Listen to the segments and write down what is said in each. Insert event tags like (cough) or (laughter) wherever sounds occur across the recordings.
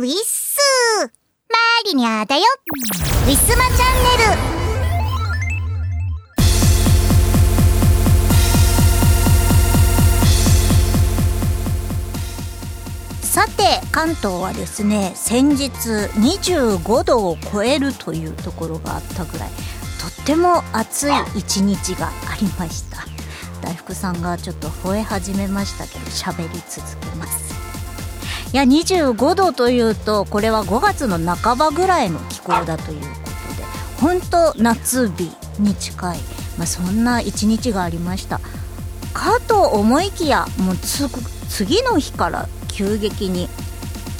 ウィッスマー。リニャーだよ。ウィスマチャンネル。さて関東はですね先日25度を超えるというところがあったぐらいとっても暑い一日がありました。大福さんがちょっと吠え始めましたけど喋り続けます。いや25度というとこれは5月の半ばぐらいの気候だということで本当夏日に近い、まあ、そんな一日がありました。かと思いきやもう次の日から急激に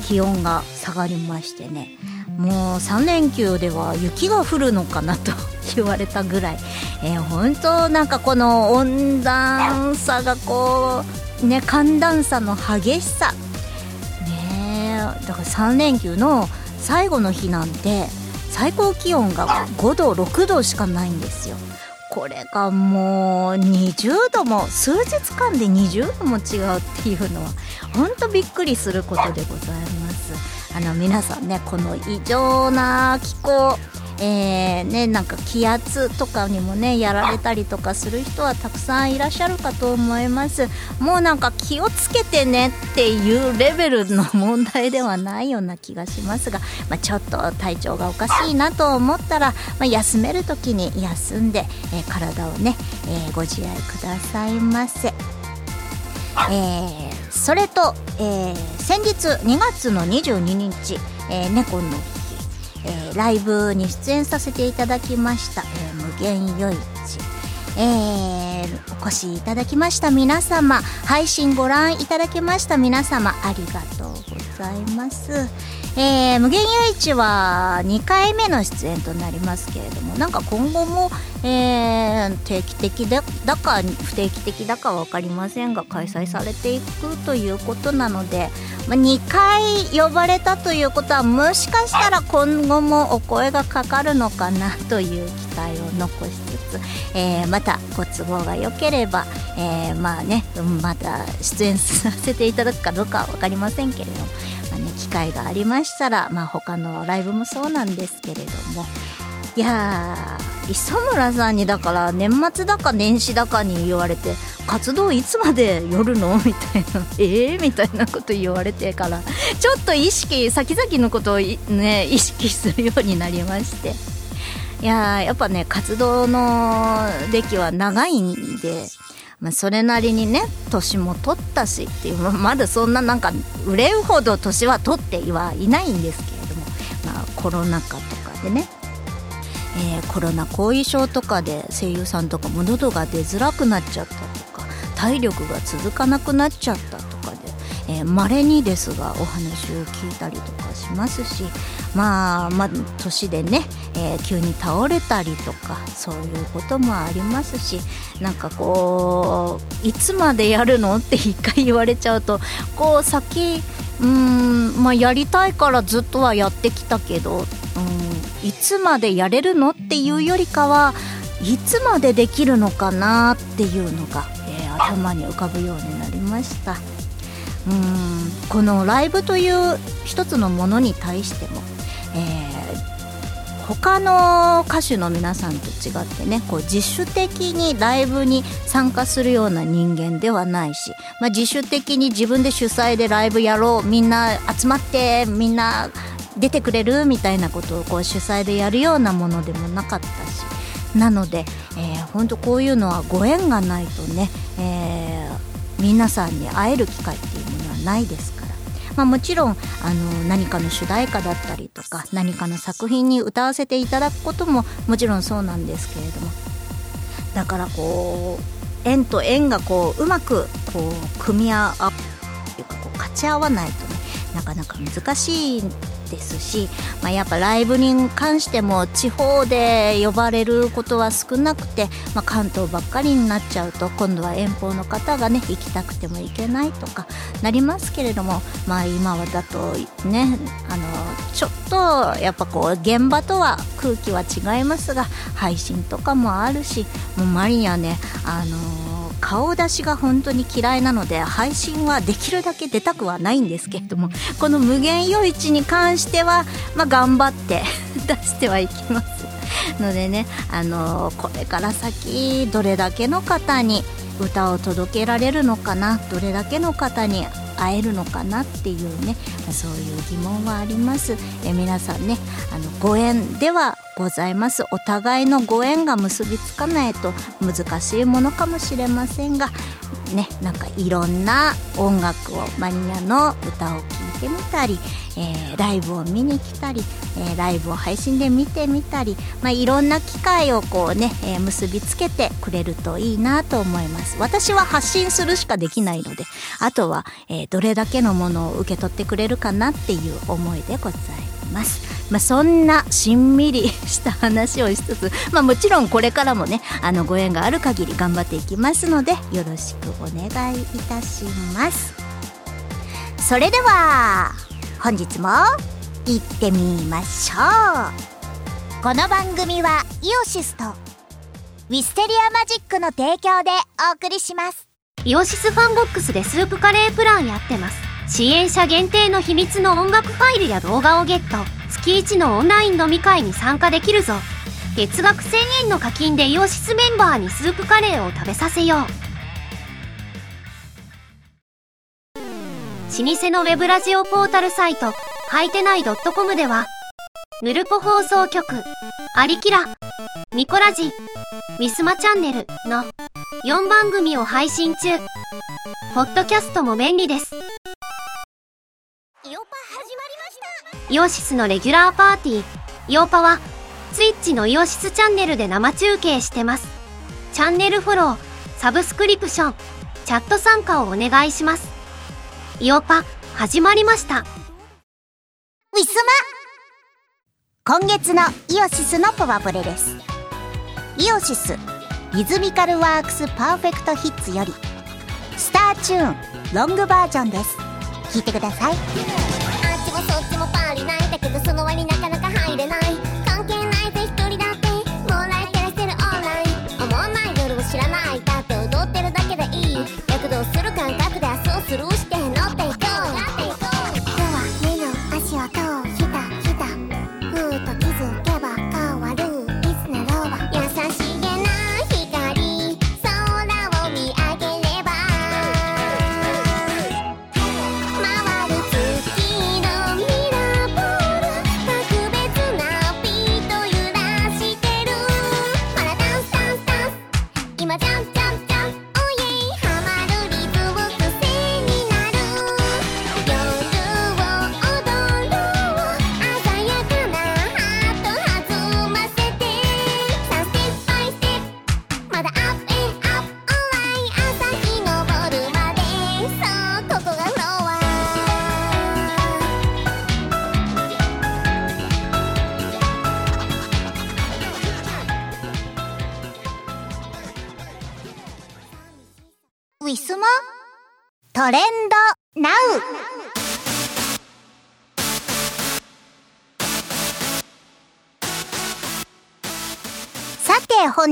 気温が下がりましてね。もう3連休では雪が降るのかなと言われたぐらい、えー、本当なんかこの温暖差がこうね寒暖差の激しさだから3連休の最後の日なんて最高気温が5度6度しかないんですよ。これがもう20度も数日間で20度も違うっていうのは本当びっくりすることでございます。あの皆さんねこの異常な気候えー、ね、なんか気圧とかにもねやられたりとかする人はたくさんいらっしゃるかと思いますもうなんか気をつけてねっていうレベルの問題ではないような気がしますが、まあ、ちょっと体調がおかしいなと思ったら、まあ、休める時に休んで、えー、体をね、えー、ご自愛くださいませ。えー、それと、え、先日2月の22日、えー、猫のえー、ライブに出演させていただきました、えー、無限夜市、えー、お越しいただきました皆様。配信ご覧いただきました皆様ありがとうございます、えー、無限ゆいちは2回目の出演となりますけれどもなんか今後も、えー、定期的だだか不定期的だか分かりませんが開催されていくということなので、まあ、2回呼ばれたということはもしかしたら今後もお声がかかるのかなという期待を残しつつ、えー、またご都合が良ければ、えー、まあねまた出演させていただくかどうかは分かりませんけれども、まあね、機会がありましたら、まあ、他のライブもそうなんですけれども。いや磯村さんにだから年末だか年始だかに言われて活動いつまで夜の？(laughs) みたいな。ええー、みたいなこと言われてからちょっと意識先々のことをね意識するようになりまして。いややっぱね活動の歴は長いんでまあ、それなりにね年も取ったしっていうまだそんななんか売れるほど年は取ってはいないんですけれども、まあ、コロナ禍とかでね。えー、コロナ後遺症とかで声優さんとかも喉が出づらくなっちゃったとか体力が続かなくなっちゃったとかでまれ、にですがお話を聞いたりとかしますしまあまあ年でね、えー、急に倒れたりとかそういうこともありますしなんかこういつまでやるのって一回言われちゃうとこう先うんまあやりたいからずっとはやってきたけどうんいつまでやれるのっていうよりかはいつまでできるのかなっていうのが、えー、頭に浮かぶようになりました。うん。このライブという一つのものに対しても、えー、他の歌手の皆さんと違ってねこう自主的にライブに参加するような人間ではないし、まあ、自主的に自分で主催でライブやろうみんな集まってみんな出てくれるみたいなことをこう主催でやるようなものでもなかったし。なので、えー、本当こういうのはご縁がないとね、えー、皆さんに会える機会ってないですから。まあ、もちろんあの何かの主題歌だったりとか何かの作品に歌わせていただくことももちろんそうなんですけれどもだからこう円と円がこううまくこう組み合わというかこう勝ち合わないとねなかなか難しいですし、まあ、やっぱライブに関しても地方で呼ばれることは少なくて、まあ、関東ばっかりになっちゃうと今度は遠方の方がね行きたくても行けないとかなりますけれども、まあ、今はだとねあのちょっとやっぱこう現場とは空気は違いますが配信とかもあるしもうマリアねあの顔出しが本当に嫌いなので配信はできるだけ出たくはないんですけれどもこの無限夜市に関しては、まあ、頑張って (laughs) 出してはいきますのでねあのこれから先どれだけの方に歌を届けられるのかなどれだけの方に会えるのかなっていうねそういう疑問はあります。え皆さんねあのご縁ではございますお互いのご縁が結びつかないと難しいものかもしれませんがねなんかいろんな音楽をマニアの歌を聴いてみたり、えー、ライブを見に来たり、えー、ライブを配信で見てみたり、まあ、いろんな機会をこうね、えー、結びつけてくれるといいなと思います私は発信するしかできないのであとは、えどれだけのものを受け取ってくれるかなっていう思いでございます。まあ、そんなしんみりした話をしつつ、まあ、もちろんこれからもねあのご縁がある限り頑張っていきますのでよろしくお願いいたします。それでは本日も行ってみましょう。この番組はイオシスとウィステリアマジックの提供でお送りします。イオシスファンボックスでスープカレープランやってます。支援者限定の秘密の音楽ファイルや動画をゲット。月1のオンライン飲み会に参加できるぞ。月額1000円の課金でイオシスメンバーにスープカレーを食べさせよう。老舗のウェブラジオポータルサイトはいてない .com ではヌルポ放送局アリキラミコラジウィスマチャンネルの4番組を配信中。ポッドキャストも便利です。イオシスのレギュラーパーティー、イオパは、ツイッチのイオシスチャンネルで生中継してます。チャンネルフォロー、サブスクリプション、チャット参加をお願いします。イオパ、始まりました。ウィスマ今月のイオシスのパワプレです。イオシス、リズミカルワークスパーフェクトヒッツより、スターチューン、ロングバージョンです。聞いてください。あっちもそっちも party night だけどその割なかなか入れない。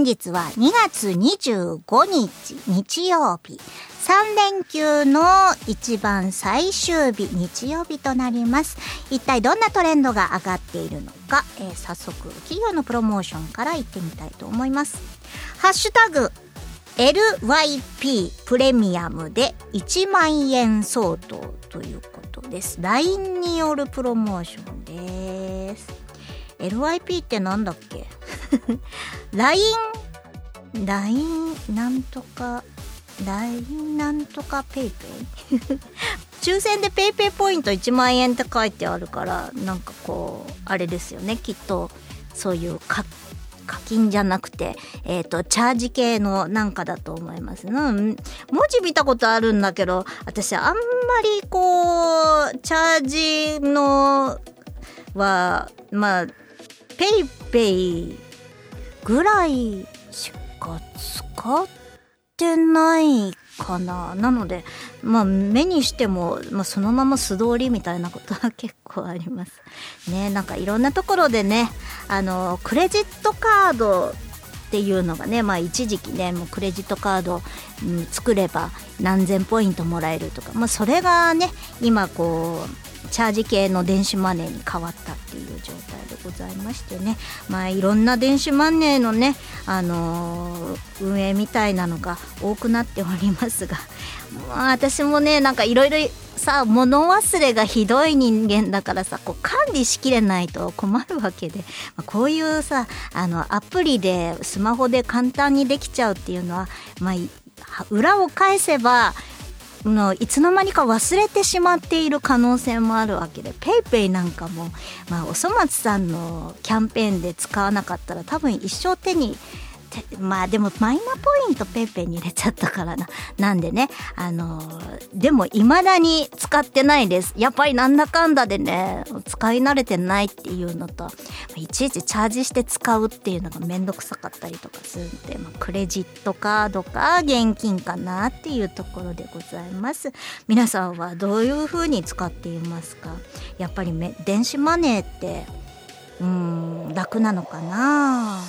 日は2月25日日曜日。3連休の一番最終日日曜日となります。一体どんなトレンドが上がっているのか、えー早速企業のプロモーションからいってみたいと思います。ハッシュタグ LYP プレミアムで1万円相当ということです。LINE によるプロモーションです。LYP ってなんだっけ (laughs) ?LINE LINE なんとか LINE なんとかペイペイ？(laughs) 抽選でペイペイポイント1万円って書いてあるからなんかこうあれですよねきっとそういう課課金じゃなくて、えっ、と、チャージ系のなんかだと思います。うん文字見たことあるんだけど、私あんまりこう、チャージのは、まあ、ペイペイぐらいしか使ってないかな。なので、まあ、目にしても、まあ、そのまま素通りみたいなことは結構あります。ね、(laughs) なんかいろんなところでね、あの、クレジットカードっていうのがねまあ一時期ねもうクレジットカード、うん、作れば何千ポイントもらえるとか、まあ、それがね今こうチャージ系の電子マネーに変わったっていう状態でございましてね。まあいろんな電子マネーのねあのー、運営みたいなのが多くなっておりますが、まあ、私もねなんかいろいろさ物忘れがひどい人間だからさこう管理しきれないと困るわけで、まあ、こういうさあのアプリでスマホで簡単にできちゃうっていうのは、まあ、裏を返せばのいつの間にか忘れてしまっている可能性もあるわけで PayPay なんかも、まあ、おそ松さんのキャンペーンで使わなかったら多分一生手にまあでもマイナポイント PayPay に入れちゃったからな。(laughs) なんでね、あの、でも未だに使ってないです。やっぱりなんだかんだでね、使い慣れてないっていうのと、いちいちチャージして使うっていうのがめんどくさかったりとかするんで、まあ、クレジットカードか現金かなっていうところでございます。皆さんはどういう風に使っていますか？やっぱりめ電子マネーって、うん、楽なのかな？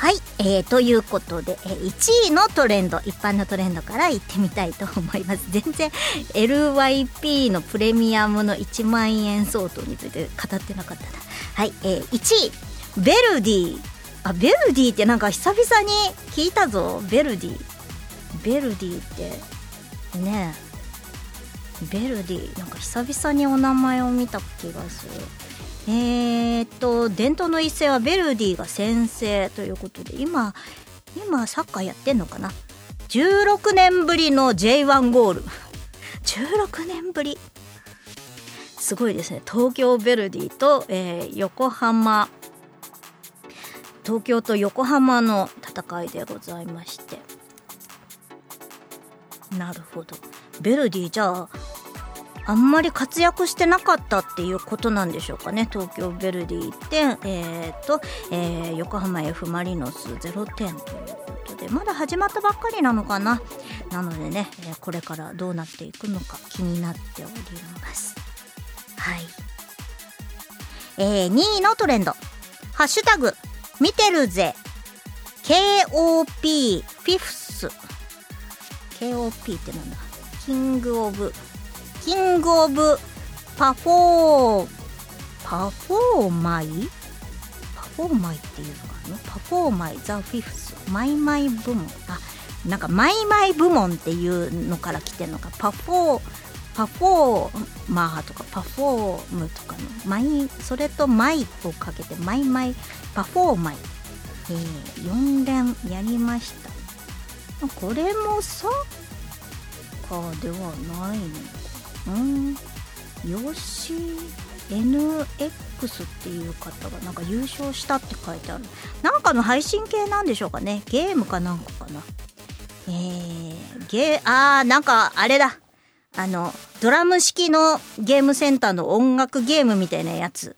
はい、えー、ということで、えー、1位のトレンド一般のトレンドからいってみたいと思います。(laughs) 全然 LYP のプレミアムの1万円相当について語ってなかったな。はい、えー、1位ベルディ。あベルディってなんか久々に聞いたぞ。ベルディ。ベルディってねベルディなんか久々にお名前を見た気がする。えー、っと伝統の一世はベルディが先生ということで今今サッカーやってんのかな？16年ぶりの J1 ゴール。16年ぶり。すごいですね。東京ベルディと、えー、横浜。東京と横浜の戦いでございまして。なるほど。ベルディじゃああんまり活躍してなかったっていうことなんでしょうかね。東京ヴェルディ1点、えーとえー、横浜 F・ マリノス0点ということでまだ始まったばっかりなのかな。なのでね、えこれからどうなっていくのか気になっております。はい、えー、2位のトレンド「ハッシュタグ見てるぜ。KOP フィフス。KOP ってなんだ？キングオブキングオブパフォー、パフォーマイパフォーマイっていうのがあるのパフォーマイザ・フィフスマイマイ部門あなんかマイマイ部門っていうのから来てるのか。パフォーパフォーマーとかパフォームとかのマイそれとマイをかけてマイマイパフォーマイ、えー、4連やりました。これもサッカーではないのうん。よし。NX っていう方がなんか優勝したって書いてある。なんかの配信系なんでしょうかね。ゲームかなんかかな。えー、ゲーあーなんかあれだ。あのドラム式のゲームセンターの音楽ゲームみたいなやつ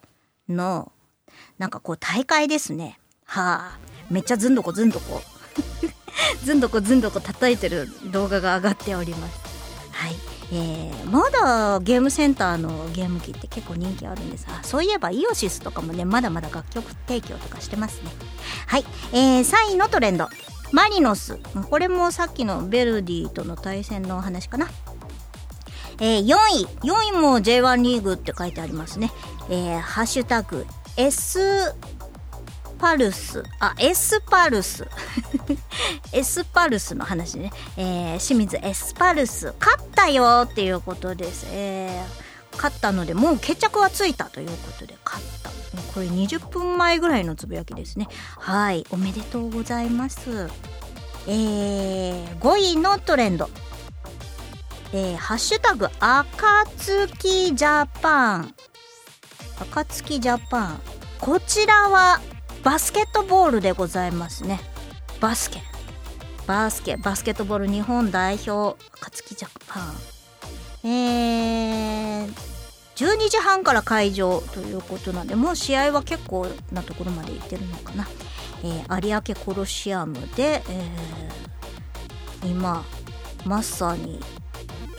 のなんかこう大会ですね。はあ。めっちゃずんどこずんどこ。(laughs) ずんどこずんどこ叩いてる動画が上がっております。はい。えー、まだゲームセンターのゲーム機って結構人気あるんですあそういえばイオシスとかもねまだまだ楽曲提供とかしてますね。はい、えー、3位のトレンド。マリノス。これもさっきのベルディとの対戦のお話かな。えー、4位。4位も J1 リーグって書いてありますね。えー、ハッシュタグ S パルス、あ、エスパルス。(laughs) エスパルスの話ね。えー、清水エスパルス、勝ったよっていうことです。えー、勝ったので、もう決着はついたということで、勝った。これ20分前ぐらいのつぶやきですね。はい、おめでとうございます。えー、5位のトレンド。えー、ハッシュタグ、あかつきジャパン。あかつきジャパン。こちらはバスケットボールでございますね。バスケ。バスケ。バスケットボール日本代表勝木ジャパン。えー、12時半から会場ということなんでもう試合は結構なところまで行ってるのかな、えー、有明コロシアムで、えー、今まさに、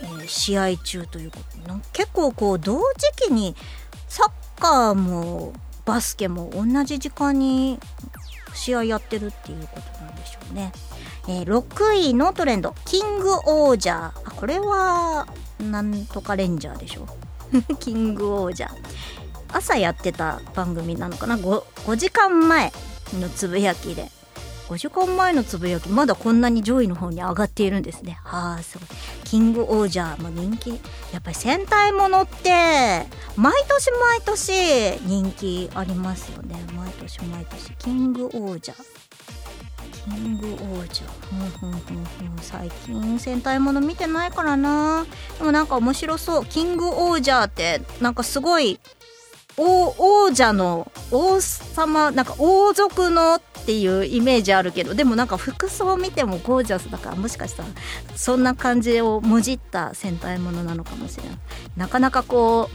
えー、試合中ということな結構こう同時期にサッカーもバスケも同じ時間に試合やってるっていうことなんでしょうね、えー、6位のトレンドキングオージャー。あこれはなんとかレンジャーでしょ (laughs) キングオージャー。朝やってた番組なのかな？5, 5時間前のつぶやきで。5時間前のつぶやきまだこんなに上位の方に上がっているんですねはあすごいキングオージャーも人気やっぱり戦隊ものって毎年毎年人気ありますよね毎年毎年キングオージャーキングオージャー。ふんふんふん。最近戦隊もの見てないからな。でもなんか面白そう。キングオージャーってなんかすごい王王者の王様なんか王族のっていうイメージあるけどでもなんか服装を見てもゴージャスだからもしかしたらそんな感じをもじった戦隊ものなのかもしれないなかなかこ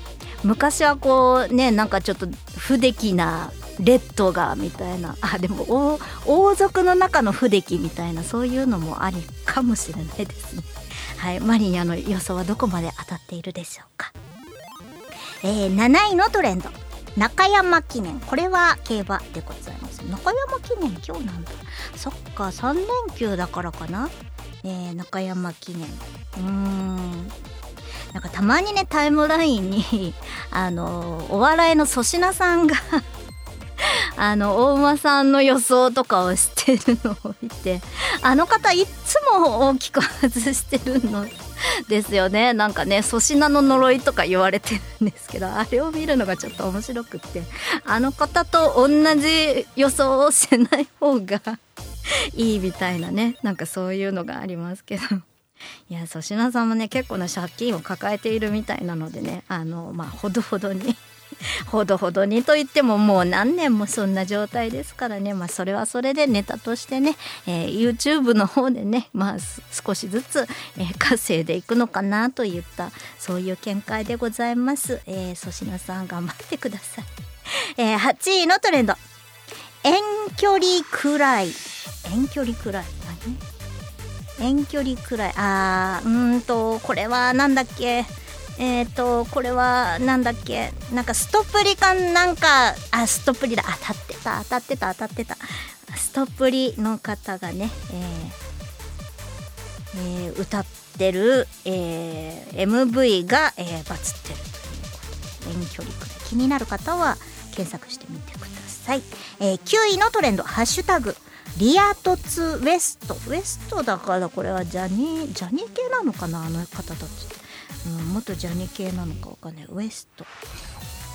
う昔はこうねなんかちょっと不出来なレッドがみたいな。あでも王族の中の不出来みたいなそういうのもありかもしれないですね。(laughs) はい。マリニャの予想はどこまで当たっているでしょうか。えー、7位のトレンド。中山記念。これは競馬でございます。中山記念今日なんだ。そっか3連休だからかな。え、中山記念。うーん。なんかたまにねタイムラインに (laughs) あのお笑いの粗品さんが (laughs) あの大馬さんの予想とかをしてるのを見てあの方いっつも大きく外してるの。ですよねなんかね粗品の呪いとか言われてるんですけどあれを見るのがちょっと面白くってあの方と同じ予想をしない方がいいみたいなねなんかそういうのがありますけど。いや粗品さんもね結構な借金を抱えているみたいなのでねあのまあほどほどに (laughs) ほどほどにと言ってももう何年もそんな状態ですからね。まあそれはそれでネタとしてね、えー、YouTube の方でねまあ少しずつ、えー、稼いでいくのかなといったそういう見解でございます。えー、粗品さん頑張ってください。えー、8位のトレンド。遠距離くらい。遠距離くらい？何？遠距離くらい。あーうんとこれは何だっけ？えっ、ー、とこれはなんだっけ？なんかストプリかなんかあストプリだ。当たってた。当たってた。当たってた。ストプリの方がね、えーえー、歌ってる、えー、MV が、えー、バズってるということで遠距離くらい気になる方は検索してみてください、えー、9位のトレンド「ハッシュタグリアトツウエスト」ウエストだからこれはジャニージャニー系なのかな？あの方たち。ってうん、元ジャニ系なのかわかんない。ウエスト。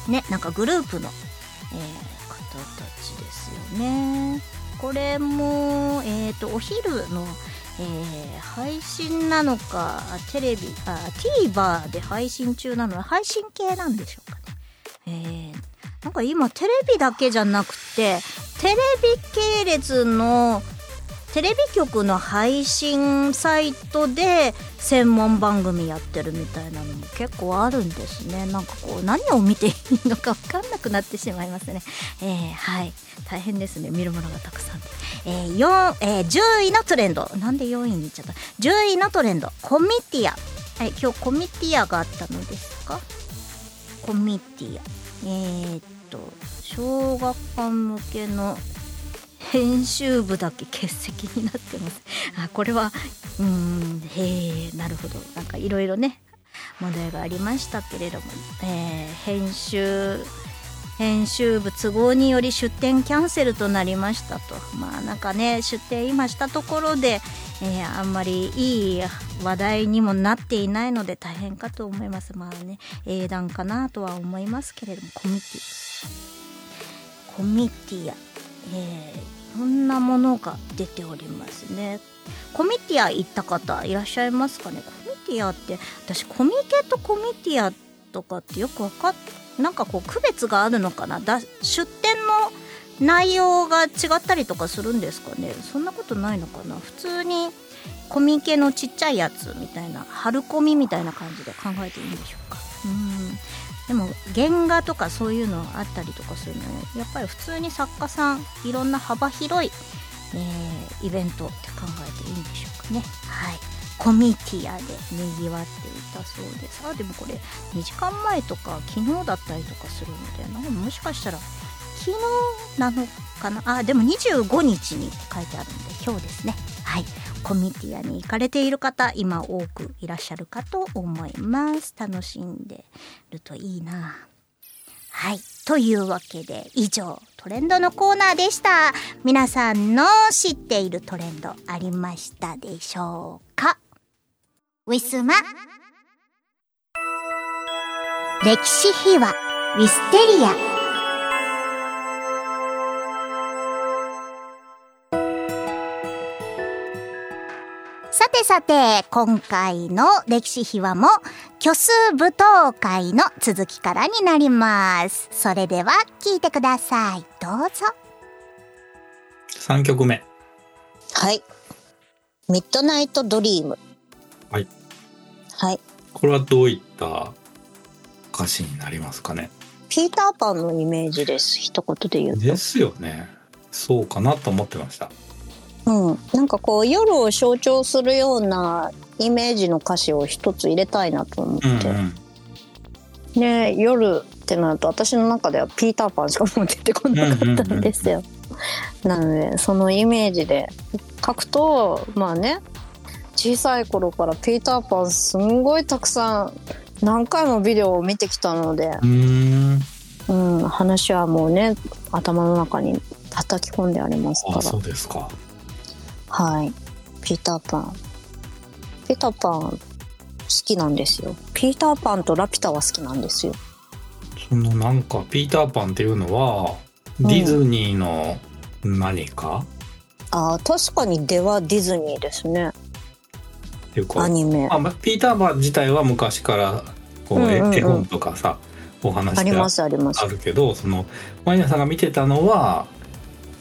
ねなんかグループの、えー、方たちですよね。これもえっ、ー、とお昼のえー、配信なのかテレビあ TVer で配信中なのは配信系なんでしょうかね。えー、なんか今テレビだけじゃなくてテレビ系列のテレビ局の配信サイトで専門番組やってるみたいなのも結構あるんですね。なんかこう何を見ていいのか分かんなくなってしまいますね。えー、はい。大変ですね。見るものがたくさん。えー、4えー、10位のトレンド。なんで4位にいっちゃった？10位のトレンド。コミティア。はい今日コミティアがあったのですか？コミティア。えー、っと小学館向けの編集部だけ欠席になってます。あこれはうんへえなるほど。なんかいろいろね問題がありましたけれども、えー、編集編集部都合により出店キャンセルとなりましたと。まあなんかね出店今したところで、えー、あんまりいい話題にもなっていないので大変かと思います。まあね英断かなとは思いますけれどもコミティ。コミティアえー、いろんなものが出ておりますね。コミティア行った方いらっしゃいますかね？コミティアって私コミケとコミティアとかってよくわかっなんかこう区別があるのかな？だ出店の内容が違ったりとかするんですかね？そんなことないのかな？普通にコミケのちっちゃいやつみたいな春コミみたいな感じで考えていいんでしょうか？うん。でも原画とかそういうのあったりとかするのやっぱり普通に作家さんいろんな幅広い、えー、イベントって考えていいんでしょうかね。はい。コミティアでにぎわっていたそうです。あでもこれ2時間前とか昨日だったりとかするのでなんかもしかしたら昨日なのかな？あでも25日にって書いてあるんで今日ですね。はい。コミティアに行かれている方今多くいらっしゃるかと思います。楽しんでるといいな。はい。というわけで以上トレンドのコーナーでした。皆さんの知っているトレンドありましたでしょうか？ウィスマ。歴史秘話。ウィステリア。てさて、今回の歴史秘話も、虚数舞踏会の続きからになります。それでは、聞いてください。どうぞ。3曲目。はい。ミッドナイトドリーム。はい。はい。これはどういった歌詞になりますかね？ピーターパンのイメージです。一言で言うと。ですよね。そうかなと思ってました。うん、なんかこう夜を象徴するようなイメージの歌詞を一つ入れたいなと思って、うんうん、ね夜ってなると私の中ではピーターパンしかもう出てこなかったんですよ。なのでそのイメージで書くとまあね小さい頃からピーターパンすんごいたくさん何回もビデオを見てきたのでうん。話はもうね頭の中に叩き込んでありますから。そうですかはい。ピーターパン。ピーターパン好きなんですよ。ピーターパンとラピュタは好きなんですよ。そのなんかピーターパンっていうのは、ディズニーの何か、うん、ああ、確かにではディズニーですね。っていうか、アニメ。あ、まあ、ピーターパン自体は昔からこう、うんうんうん、絵本とかさ、お話ありますありますあるけどそのマイナさんが見てたのは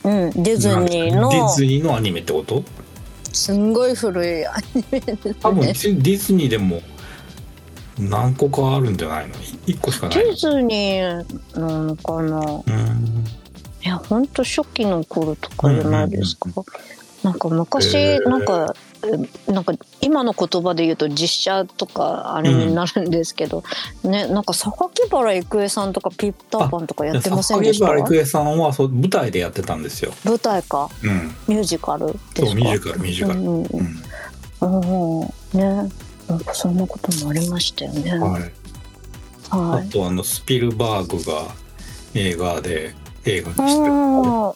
うん、ディズニーのディズニーのアニメってこと？すんごい古いアニメです、ね、多分ディズニーでも何個かあるんじゃないの？1個しかないディズニーなのかな？うん。いやほんと初期の頃とかじゃないですか、うんうんうん、なんか昔、えー、なんかなんか今の言葉で言うと実写とかあれになるんですけど、うん、ねなんか榊原郁恵さんとかピーターパンとかやってませんでした？榊原郁恵さんはそう舞台でやってたんですよ。舞台か、うん、ミュージカルですか？そうミュージカルミュージカル。うん、うん。うん、ね。なんかそんなこともありましたよね。はい、はい、あとあのスピルバーグが映画で映画にしてるあ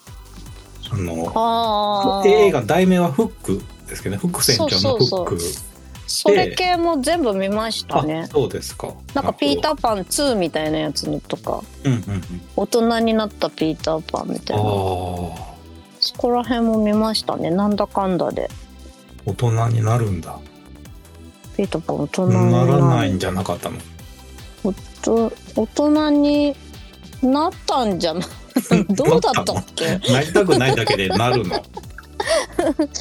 の映画題名はフックですけどねフック船長のフックそれ系も全部見ましたね。そうですか。なんかピーターパン2みたいなやつのとか、うんうんうん、大人になったピーターパンみたいな。そこら辺も見ましたね。なんだかんだで。大人になるんだ。ピーターパン大人にならないんじゃなかったの？大人になったんじゃない (laughs) どうだったっけ？(laughs) なりたくないだけでなるの？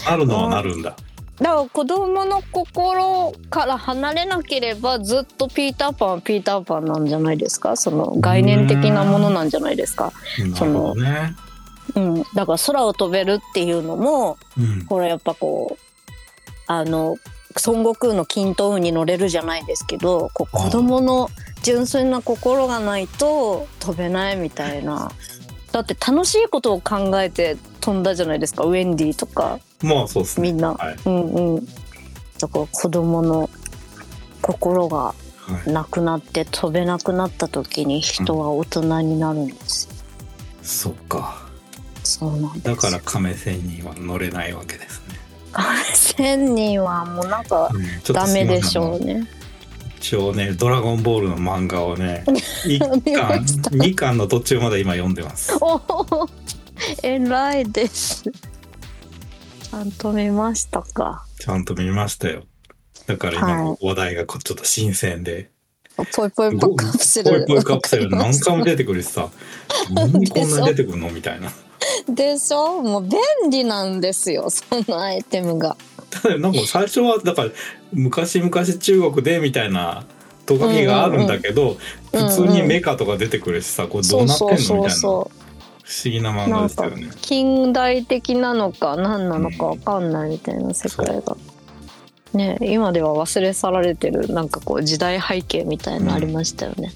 なるのはなるんだ。だから子供の心から離れなければずっとピーターパンはピーターパンなんじゃないですか？その概念的なものなんじゃないですか？そのね、うん、だから空を飛べるっていうのも、うん、これやっぱこうあの孫悟空の均等運に乗れるじゃないですけどこう子供の純粋な心がないと飛べないみたいなだって楽しいことを考えて飛んだじゃないですか。ウェンディとか。まあそうですね。みんな、はい、うんうん。だから子供の心がなくなって飛べなくなった時に人は大人になるんですよ、うん、そっか。そうなんだから亀仙人は乗れないわけですね。亀仙人はもうなんかダメでしょうね、一応ね「ドラゴンボール」の漫画をね (laughs) 1巻2巻の途中まで今読んでます。おお偉いです。ちゃんと見ましたか？ちゃんと見ましたよ。だから今の話題がちょっと新鮮で、はい、ぽいぽいカプセル。ぽいぽいカプセル何回も出てくるしさ。(laughs) 何にこんなに出てくるの？みたいな。でしょ？もう便利なんですよそのアイテムがただなんか最初はだから昔々中国でみたいなトカゲがあるんだけど、うんうん、普通にメカとか出てくるしさこれどうなってんのみたいな不思議な漫画ですよね。近代的なのか何なのか分かんないみたいな世界が、う。ん、ね今では忘れ去られてるなんかこう時代背景みたいなありましたよね、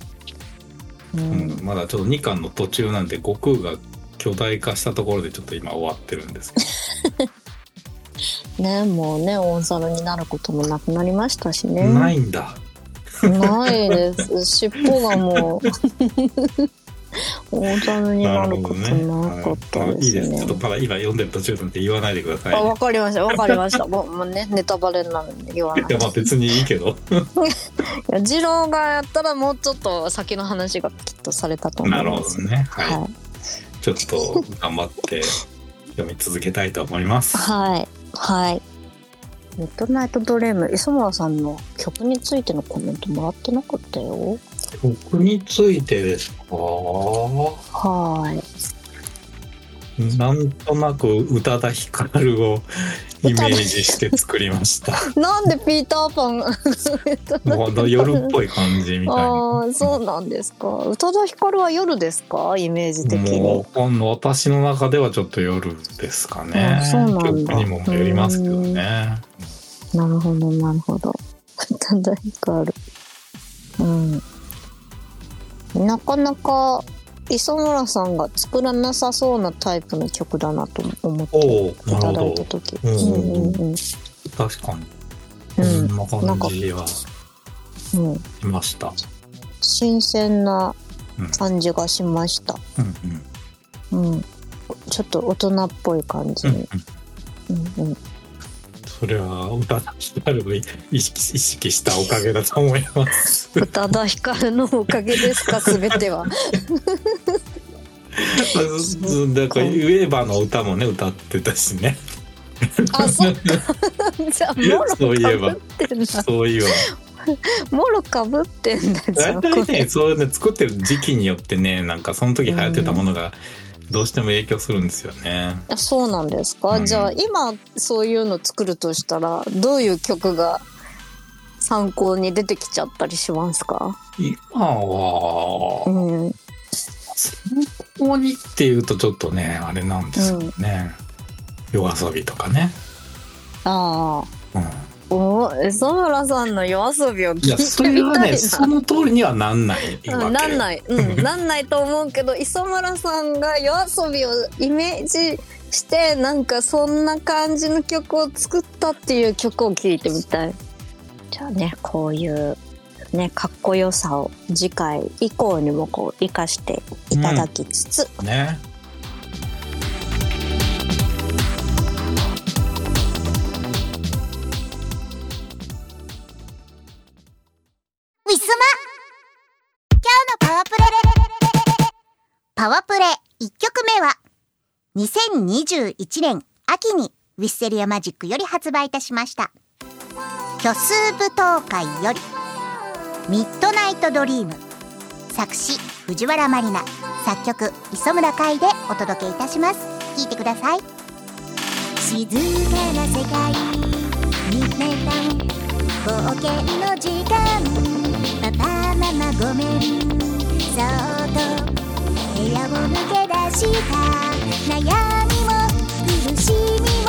うん、まだちょっと2巻の途中なんで悟空が巨大化したところでちょっと今終わってるんです (laughs) ねもうね大猿になることもなくなりましたしねないんだないです尻尾がもう (laughs) 大猿になることなかったですね。いいです。ちょっとただ今読んでる途中なんて言わないでください、あ、わかりました。わかりました。もうもうね、ネタバレなので言わない。いや、まあ別にいいけど。(laughs) いや、次郎がやったらもうちょっと先の話がきっとされたと思います。なるほどね。はい。はい、ちょっと頑張って読み続けたいと思います。はい。はい。ミッドナイトドレーム、磯村さんの曲についてのコメントもらってなかったよ。曲についてですか？はい。なんとなく宇多田ヒカルをイメージして作りました。(laughs) なんでピーターパン (laughs) が夜っぽい感じみたいな。ああ、そうなんですか。宇多田ヒカルは夜ですか？イメージ的に。私の中ではちょっと夜ですかね。そうなんだ。にもよりますけどね。なるほど、なるほど。宇多田ヒカル。うん。なかなか磯村さんが作らなさそうなタイプの曲だなと思っていただいた時、うんうんうん、確かに。うん、そんな感じはしました、うん、新鮮な感じがしました、うん、うん、ちょっと大人っぽい感じに、うんうんそれは宇多田ヒカルを意識意識したおかげだと思います。宇多田ヒカルのおかげですか (laughs) 全ては。(laughs) だからウェーバーの歌もね歌ってたしね。あそっか。じゃあもろそういえば。そういえば。もろかぶってんだじ大体ねそうね作ってる時期によってねなんかその時流行ってたものがどうしても影響するんですよね。あそうなんですか、うん、じゃあ今そういうの作るとしたらどういう曲が参考に出てきちゃったりしますか？今は、うん、参考にっていうとちょっとねあれなんですよね、うん、夜遊びとかね。ああ。うんお磯村さんの夜遊びを聞いてみたいな。それはねその通りにはなんないうん、なんない。うん (laughs) なんないと思うけど磯村さんが夜遊びをイメージしてなんかそんな感じの曲を作ったっていう曲を聴いてみたい。じゃあねこういうねかっこよさを次回以降にもこう生かしていただきつつ、うん、ねウィスマ。今日のパワープレ。パワープレ。1曲目は2021年秋にウィッセリアマジックより発売いたしました。虚数舞踏会よりミッドナイトドリーム。作詞藤原まりな。作曲磯村海でお届けいたします。聴いてください。静かな世界にめた冒険の時間。ままごめん。そっと部屋を抜け出した。悩みも苦しみも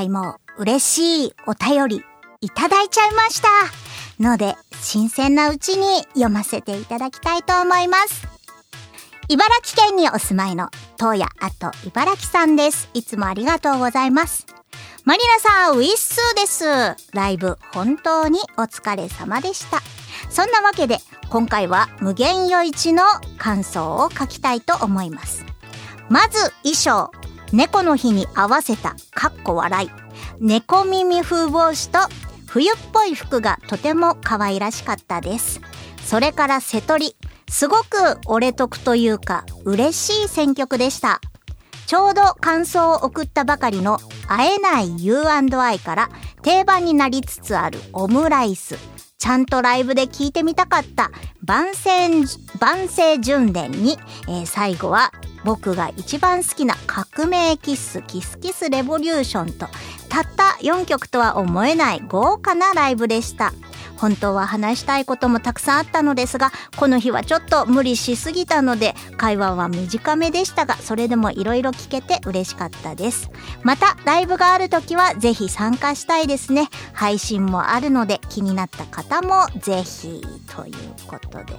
回も嬉しいお便りいただいちゃいました。ので、新鮮なうちに読ませていただきたいと思います。茨城県にお住まいの東野あと茨城さんです。いつもありがとうございます。マリナさん、ウィッスーです。ライブ、本当にお疲れ様でした。そんなわけで、今回は無限余一の感想を書きたいと思います。まず、衣装。猫の日に合わせた、かっこ笑い。猫耳風帽子と冬っぽい服がとても可愛らしかったです。それから瀬戸り。すごく俺得というか嬉しい選曲でした。ちょうど感想を送ったばかりの会えない U&I から定番になりつつあるオムライス。ちゃんとライブで聞いてみたかった万世、万世巡伝に、えー、最後は僕が一番好きな革命キッス、キスキスレボリューションと、たった4曲とは思えない豪華なライブでした。本当は話したいこともたくさんあったのですが、この日はちょっと無理しすぎたので、会話は短めでしたが、それでも色々聞けて嬉しかったです。また、ライブがある時はぜひ参加したいですね。配信もあるので、気になった方もぜひ、ということで。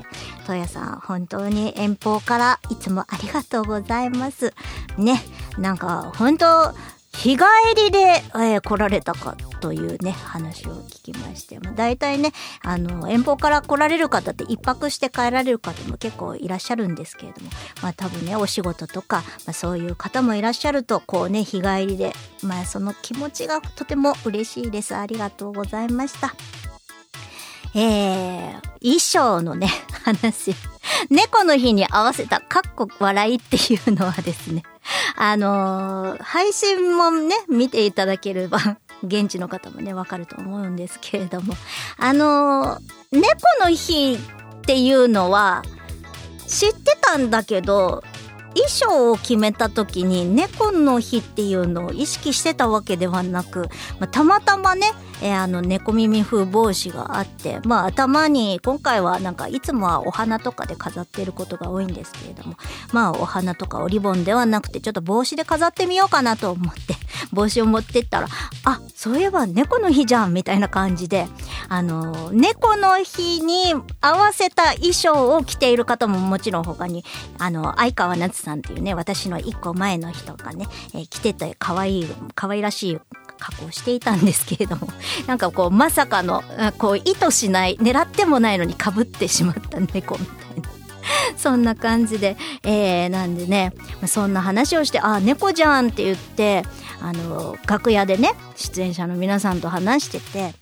トヤさん、本当に遠方からいつもありがとうございます。ね、なんか、本当日帰りで、えー、来られたかというね、話を聞きまして、まあ、大体ね、あの、遠方から来られる方って一泊して帰られる方も結構いらっしゃるんですけれども、まあ多分ね、お仕事とか、まあそういう方もいらっしゃると、こうね、日帰りで、まあその気持ちがとても嬉しいです。ありがとうございました。えー、衣装のね、(laughs) 話。猫の日に合わせたカッコ笑いっていうのはですね、(laughs) あのー、配信もね、見ていただければ、現地の方もね、わかると思うんですけれども、あのー、猫の日っていうのは、知ってたんだけど、衣装を決めた時に猫の日っていうのを意識してたわけではなく、まあ、たまたまね、えー、あの猫耳風帽子があって、まあ頭に今回はなんかいつもはお花とかで飾ってることが多いんですけれども、まあお花とかおリボンではなくてちょっと帽子で飾ってみようかなと思って (laughs) 帽子を持ってったら、あ、そういえば猫の日じゃんみたいな感じで、あの、猫の日に合わせた衣装を着ている方ももちろん他に、あの、相川夏さんっていうね、私の一個前の人がね、えー、着てて可愛い、可愛らしい加工していたんですけれども (laughs) なんかこうまさかのこう意図しない狙ってもないのにかぶってしまった猫みたいな。(laughs) そんな感じで、えー、なんでね、そんな話をして、あ、猫じゃんって言って、あの、楽屋でね、出演者の皆さんと話してて、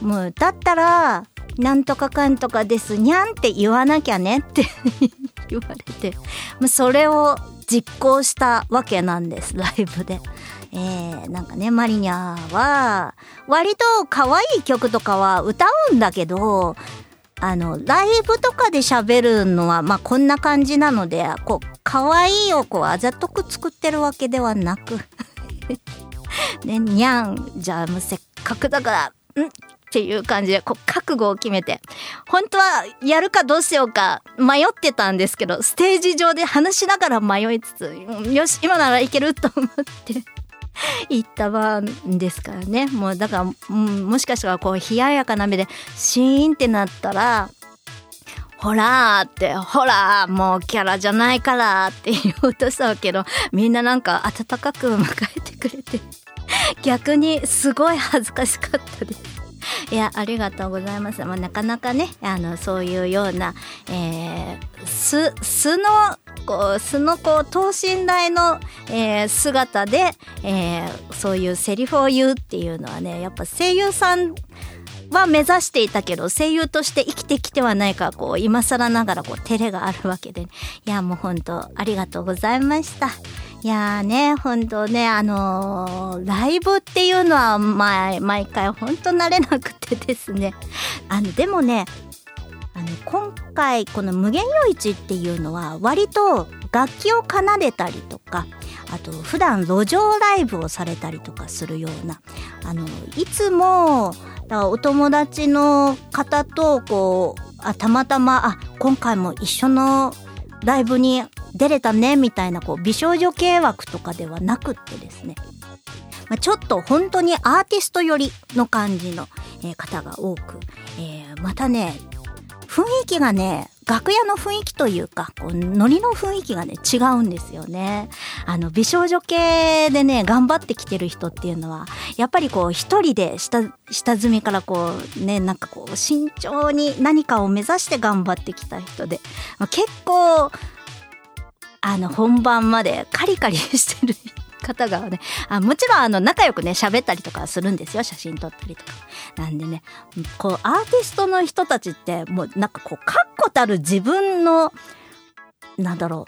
もう、だったら、なんとかかんとかですにゃんって言わなきゃねって (laughs) 言われて、それを実行したわけなんです、ライブで。えー、なんかね、マリニャは、割と可愛い曲とかは歌うんだけど、あの、ライブとかで喋るのは、まあ、こんな感じなので、こう、可愛いをこう、あざとく作ってるわけではなく (laughs) ね、にゃん、じゃあもうせっかくだから、んっていう感じで、こう、覚悟を決めて、本当はやるかどうしようか迷ってたんですけど、ステージ上で話しながら迷いつつ、よし、今ならいけると思って。(laughs) 行った番ですからね。もうだから、うん、もしかしたらこう冷ややかな目でシーンってなったら、ほらーって、ほらーもうキャラじゃないからって言おうとしたけど、みんななんか温かく迎えてくれて、逆にすごい恥ずかしかったです。いや、ありがとうございます。まあ、なかなかね、あの、そういうような、えー、素、のこう素のこう等身大の、えー、姿で、えー、そういうセリフを言うっていうのはねやっぱ声優さんは目指していたけど声優として生きてきてはないかこう今更ながらこう照れがあるわけで、ね、いやもう本当ありがとうございました。いやーね、本当ね、あのー、ライブっていうのは、ま、毎回本当慣れなくてですね。あの、でもね、あの今回この無限夜市っていうのは割と楽器を奏でたりとかあと普段路上ライブをされたりとかするようなあのいつもお友達の方とこうあたまたまあ今回も一緒のライブに出れたねみたいなこう美少女系枠とかではなくってですねまあ、ちょっと本当にアーティスト寄りの感じの、えー、方が多く、えー、またね雰囲気がね、楽屋の雰囲気というか、こう、ノリの雰囲気がね、違うんですよね。あの、美少女系でね、頑張ってきてる人っていうのは、やっぱりこう、一人で下、下積みからこう、ね、なんかこう、慎重に何かを目指して頑張ってきた人で、結構、あの、本番までカリカリしてる方がね、あもちろんあの仲良くね、喋ったりとかするんですよ。写真撮ったりとか。なんでね、こうアーティストの人たちってもうなんかこう、確固たる自分の、なんだろ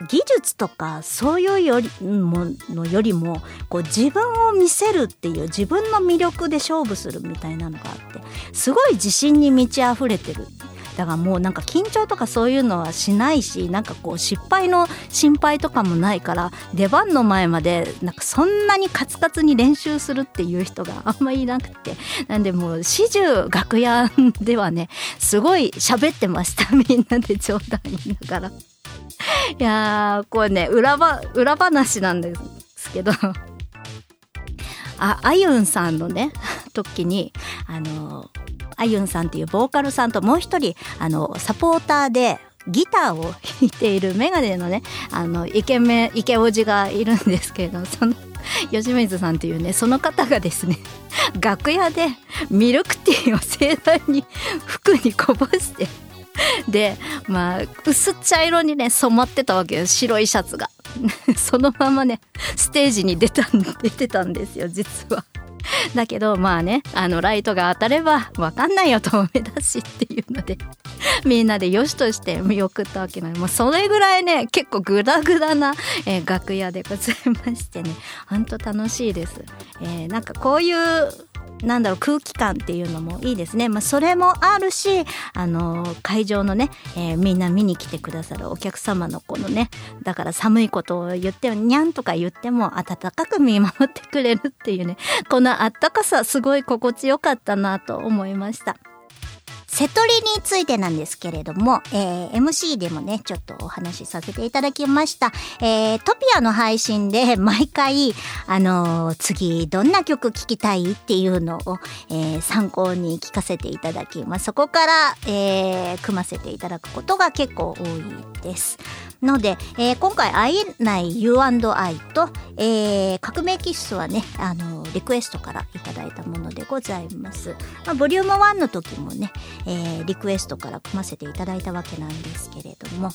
う、技術とかそういうよりものよりもこう自分を見せるっていう自分の魅力で勝負するみたいなのがあってすごい自信に満ち溢れてるだからもうなんか緊張とかそういうのはしないしなんかこう失敗の心配とかもないから出番の前までなんかそんなにカツカツに練習するっていう人があんまりいなくて。(laughs) なんでもう始終楽屋ではねすごい喋ってました。みんなで冗談言いながら。(laughs) いやーこれね裏ば裏話なんですけど。ああゆんさんのね (laughs) 時にあのあゆんさんっていうボーカルさんともう一人あのサポーターでギターを弾いているメガネのねあのイケメンイケオジがいるんですけれどもその吉水さんっていうねその方がですね楽屋でミルクティーを盛大に服にこぼしてでまあ薄茶色にね染まってたわけよ白いシャツが (laughs) そのままねステージに出た出てたんですよ実は。(laughs) だけどまあねあのライトが当たれば分かんないよ透明だしっていうので (laughs) みんなでよしとして見送ったわけなのもうそれぐらいね結構グダグダな、えー、楽屋でございましてねほんと楽しいです、えー、なんかこういうなんだろう空気感っていうのもいいですね、まあ、それもあるしあの会場のね、えー、みんな見に来てくださるお客様のこのねだから寒いことを言ってにゃんとか言っても暖かく見守ってくれるっていうねこのあったかさすごい心地よかったなと思いました。瀬戸りについてなんですけれども、えー、MC でもね、ちょっとお話しさせていただきました。えー、トピアの配信で (laughs) 毎回、あのー、次どんな曲聴きたいっていうのを、えー、参考に聞かせていただき、まあ、そこから、えー、組ませていただくことが結構多いです。ので、えー、今回会えない U&I と、えー、革命キッスはね、あのリクエストからいただいたものでございます。まあ、ボリューム1の時もね、えー、リクエストから組ませていただいたわけなんですけれども、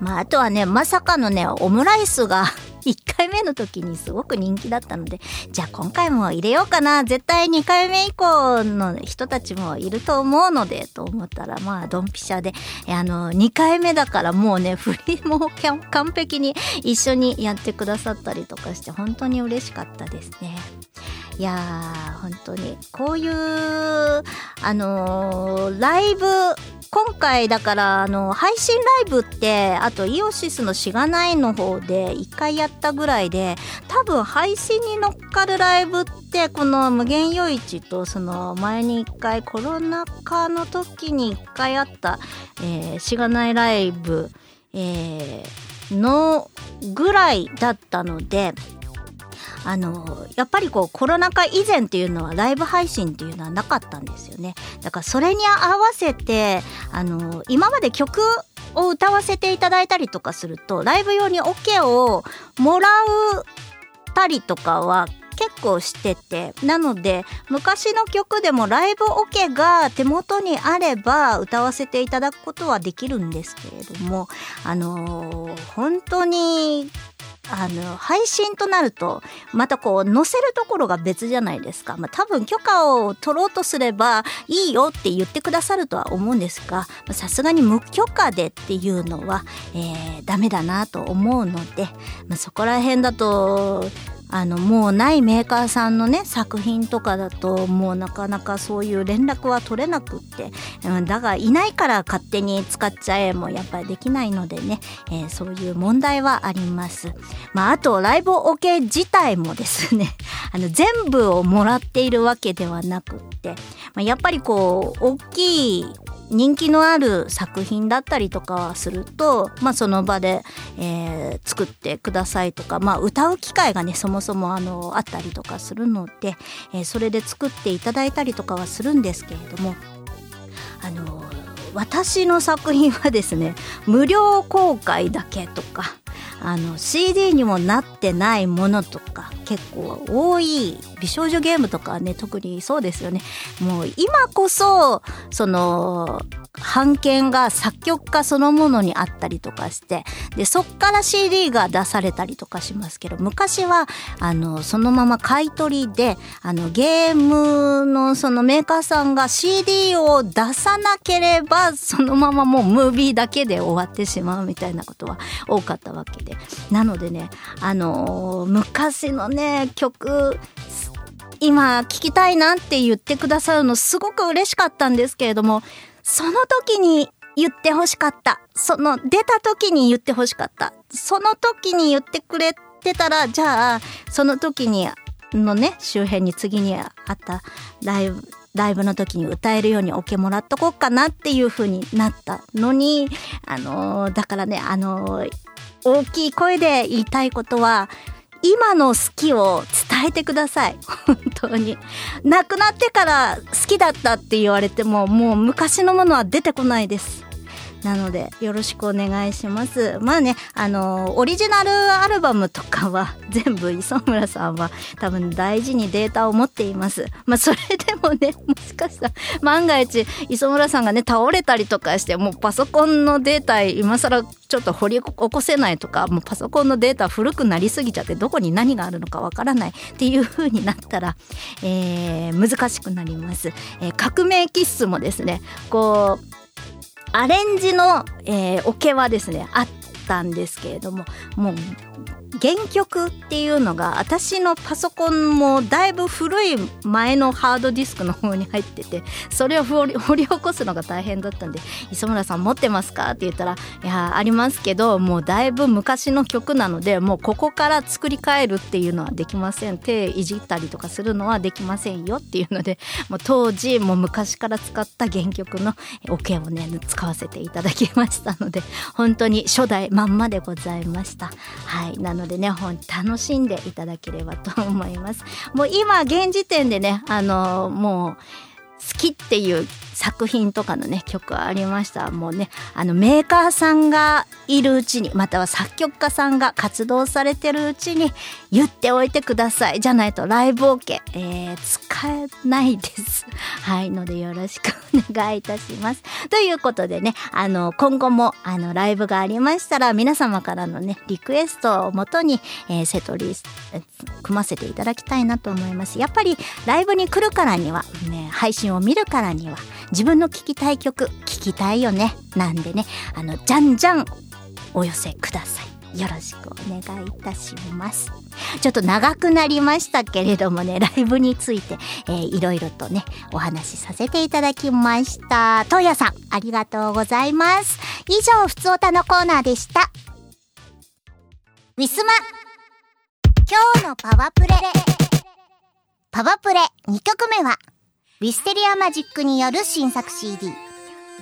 まあ、あとはね、まさかのね、オムライスが1回目の時にすごく人気だったので、じゃあ今回も入れようかな。絶対2回目以降の人たちもいると思うので、と思ったら、まあ、ドンピシャで、あの、2回目だからもうね、(laughs) 振りも完璧に一緒にやってくださったりとかして、本当に嬉しかったですね。いやー、本当に、こういう、あのー、ライブ、今回だからあの配信ライブってあとイオシスのしがないの方で1回やったぐらいで多分配信に乗っかるライブってこの無限夜市とその前に1回コロナ禍の時に1回あった、えー、しがないライブ、えー、のぐらいだったのであのやっぱりこうコロナ禍以前っていうのはライブ配信っていうのはなかったんですよね。だからそれに合わせてあの今まで曲を歌わせていただいたりとかするとライブ用に OK をもらうたりとかは結構しててなので昔の曲でもライブオケが手元にあれば歌わせていただくことはできるんですけれどもあのー、本当にあの、配信となると、またこう、載せるところが別じゃないですか。まあ、多分許可を取ろうとすればいいよって言ってくださるとは思うんですが、さすがに無許可でっていうのは、えー、ダメだなと思うので、まあ、そこら辺だと、あのもうないメーカーさんのね作品とかだともうなかなかそういう連絡は取れなくって、うん、だがいないから勝手に使っちゃえもやっぱりできないのでね、えー、そういう問題はあります。まあ、あとライブオケ自体もですね (laughs) あの全部をもらっているわけではなくって、まあ、やっぱりこう大きい人気のある作品だったりとかはすると、まあ、その場で、えー、作ってくださいとか、まあ、歌う機会がねそもそもあのあったりとかするので、えー、それで作っていただいたりとかはするんですけれどもあの私の作品はですね無料公開だけとかあの CD にもなってないものとか結構多い美少女ゲームとかね特にそうですよね。もう今こそその版権が作曲家そのものにあったりとかしてでそっから CD が出されたりとかしますけど昔はあのそのまま買い取りであのゲームのそのメーカーさんが CD を出さなければそのままもうムービーだけで終わってしまうみたいなことは多かったわけで。なのでねあの昔のね曲今聴きたいなって言ってくださるのすごく嬉しかったんですけれどもその時に言ってほしかった。その出た時に言ってほしかった。その時に言ってくれてたら、じゃあ、その時にのね、周辺に次にあったライブ、ライブの時に歌えるようにオケもらっとこうかなっていう風になったのに、あのー、だからね、あのー、大きい声で言いたいことは、今の好きを伝えてください。(laughs) 本当に。亡くなってから好きだったって言われても、もう昔のものは出てこないです。なので、よろしくお願いします。まあね、あの、オリジナルアルバムとかは、(laughs) 全部磯村さんは多分大事にデータを持っています。まあ、それでもね、(laughs) もしかしたら、万が一、磯村さんがね、倒れたりとかして、もうパソコンのデータ、今更ちょっと掘り起こせないとか、もうパソコンのデータ古くなりすぎちゃって、どこに何があるのかわからないっていう風になったら、えー、難しくなります。えー、革命キッスもですね、こう、アレンジの、えー、オケはですねあったんですけれどももう原曲っていうのが私のパソコンもだいぶ古い前のハードディスクの方に入ってて (laughs) それを掘り起こすのが大変だったんで「磯村さん持ってますか?」って言ったら「いやありますけどもうだいぶ昔の曲なのでもうここから作り変えるっていうのはできません手いじったりとかするのはできませんよ」っていうので (laughs) もう当時もう昔から使った原曲のオケをね使わせていただきましたので本当に初代まんまでございました。はいなののでね本楽しんでいただければと思います。もう今現時点でねあのもうきっていう作品とかのね曲ありました。もうねあのメーカーさんがいるうちにまたは作曲家さんが活動されてるうちに言っておいてください。じゃないとライブ OK、えー、使えないです。(laughs) はいのでよろしくお願いいたします。ということでねあの今後もあのライブがありましたら皆様からのねリクエストをもとに、えー、セトリス組ませていただきたいなと思います。やっぱりライブに来るからにはね配信を見るからには自分の聴きたい曲聴きたいよね。なんでねあのじゃんじゃんお寄せください。よろしくお願いいたします。ちょっと長くなりましたけれどもねライブについて、えー、いろいろとねお話しさせていただきました。トヤさんありがとうございます。以上ふつおたのコーナーでした。ウィスマ今日のパワプレ。パワプレ2曲目はウィステリアマジックによる新作 CD、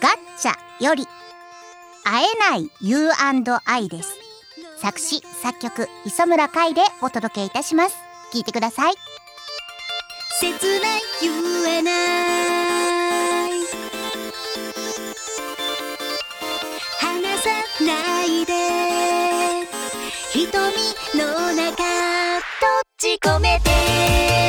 ガッチャより、会えない You&I です。作詞、作曲、磯村海でお届けいたします。聴いてください。切ない言えない離さないで瞳の中閉じ込めて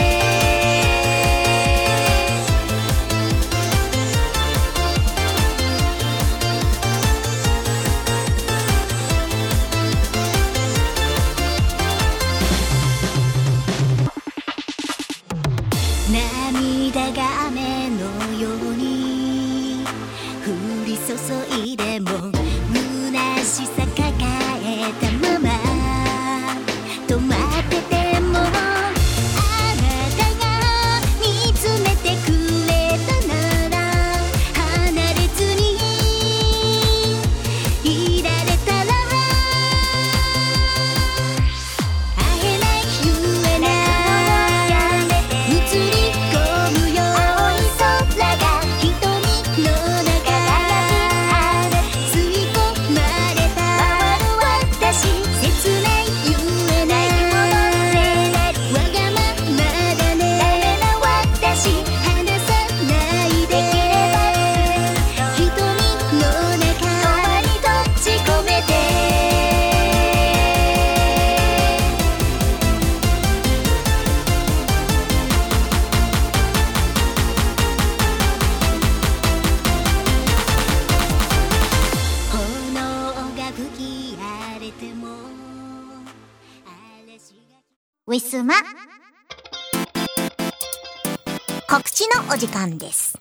のお時間です。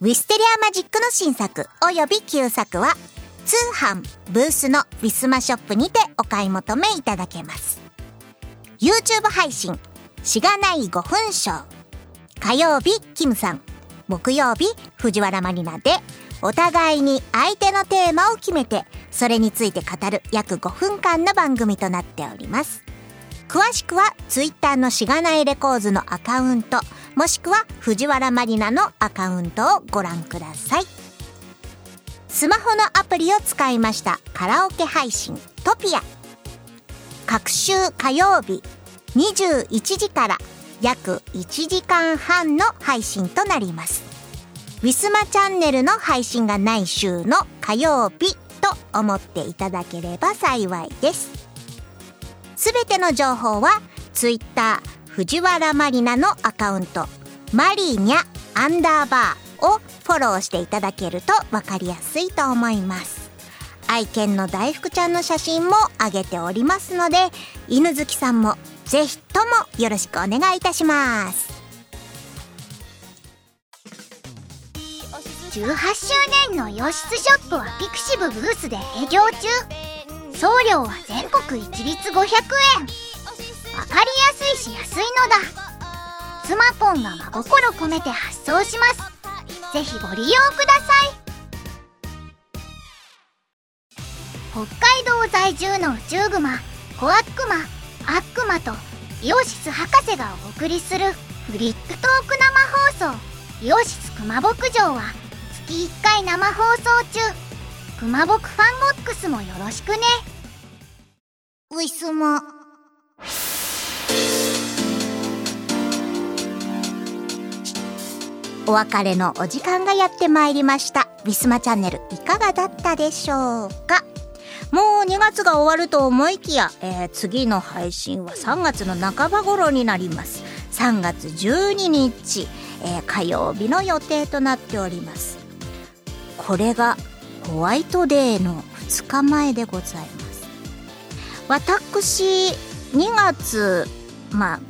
ウィステリアマジックの新作および旧作は通販ブースのウィスマショップにてお買い求めいただけます。YouTube 配信しがない5分ショー火曜日キムさん。木曜日藤原マリナで。お互いに相手のテーマを決めてそれについて語る約5分間の番組となっております。詳しくは Twitter のしがないレコーズのアカウントもしくは藤原マリナのアカウントをご覧ください。スマホのアプリを使いました。カラオケ配信トピア。各週火曜日21時から約1時間半の配信となります。ウィスマチャンネルの配信がない週の火曜日と思っていただければ幸いです。すべての情報は Twitter 藤原マリナのアカウント。マリーニャアンダーバーをフォローしていただけると分かりやすいと思います。愛犬の大福ちゃんの写真も上げておりますので犬好きさんもぜひともよろしくお願いいたします。18周年の洋室ショップはピクシブブースで営業中。送料は全国一律500円。わかりやすいし安いのだ。スマポンが真心込めて発送します。ぜひご利用ください。北海道在住の宇宙グマコアックマアックマとイオシス博士がお送りするフリップトーク生放送。イオシスクマ牧場は月1回生放送中。クマボクファンボックスもよろしくね。ウィスマお別れのお時間がやってまいりました。ウィスマチャンネルいかがだったでしょうか？もう2月が終わると思いきや、えー、次の配信は3月の半ば頃になります。3月12日、えー、火曜日の予定となっております。これがホワイトデーの2日前でございます。私2月まあ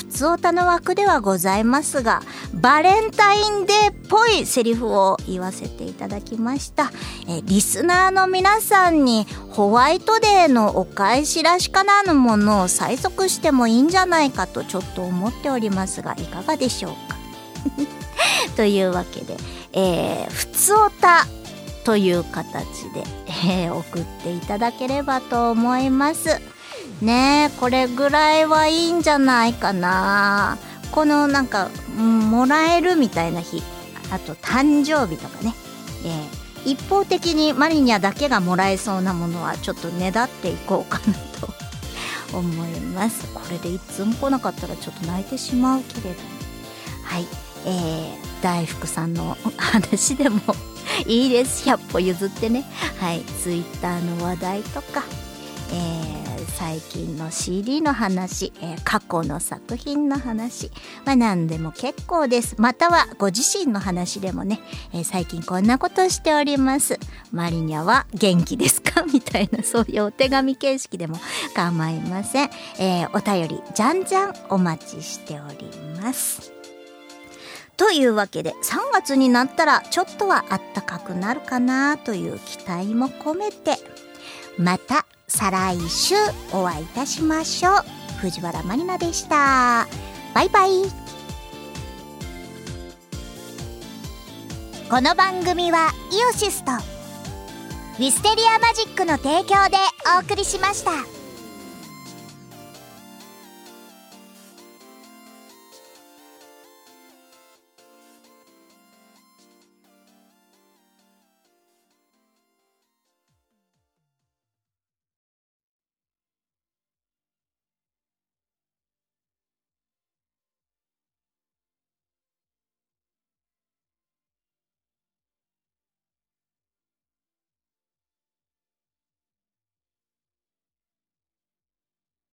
普通おたの枠ではございますがバレンタインデーっぽいセリフを言わせていただきましたえリスナーの皆さんにホワイトデーのお返しらしからぬものを催促してもいいんじゃないかとちょっと思っておりますがいかがでしょうか？(laughs) というわけで、えー、ふつおたという形で、えー、送っていただければと思います。ねこれぐらいはいいんじゃないかな。このなんか、うん、もらえるみたいな日。あと誕生日とかね、えー、一方的にマリニャだけがもらえそうなものはちょっとねだっていこうかなと。(laughs) 思います。これでいつも来なかったらちょっと泣いてしまうけれどはい。えー、大福さんの話でもいいです。100歩譲ってね。はい。ツイッターの話題とか、最近の CD の話、えー、過去の作品の話、まあ、何でも結構です。またはご自身の話でもね、えー、最近こんなことしております。マリニャは元気ですか？(laughs) みたいなそういうお手紙形式でも (laughs) 構いません。えお便りじゃんじゃんお待ちしております。というわけで3月になったらちょっとはあったかくなるかなという期待も込めてまた再来週お会いいたしましょう。藤原まりなでした。バイバイ。この番組はイオシスとウィステリアマジックの提供でお送りしました。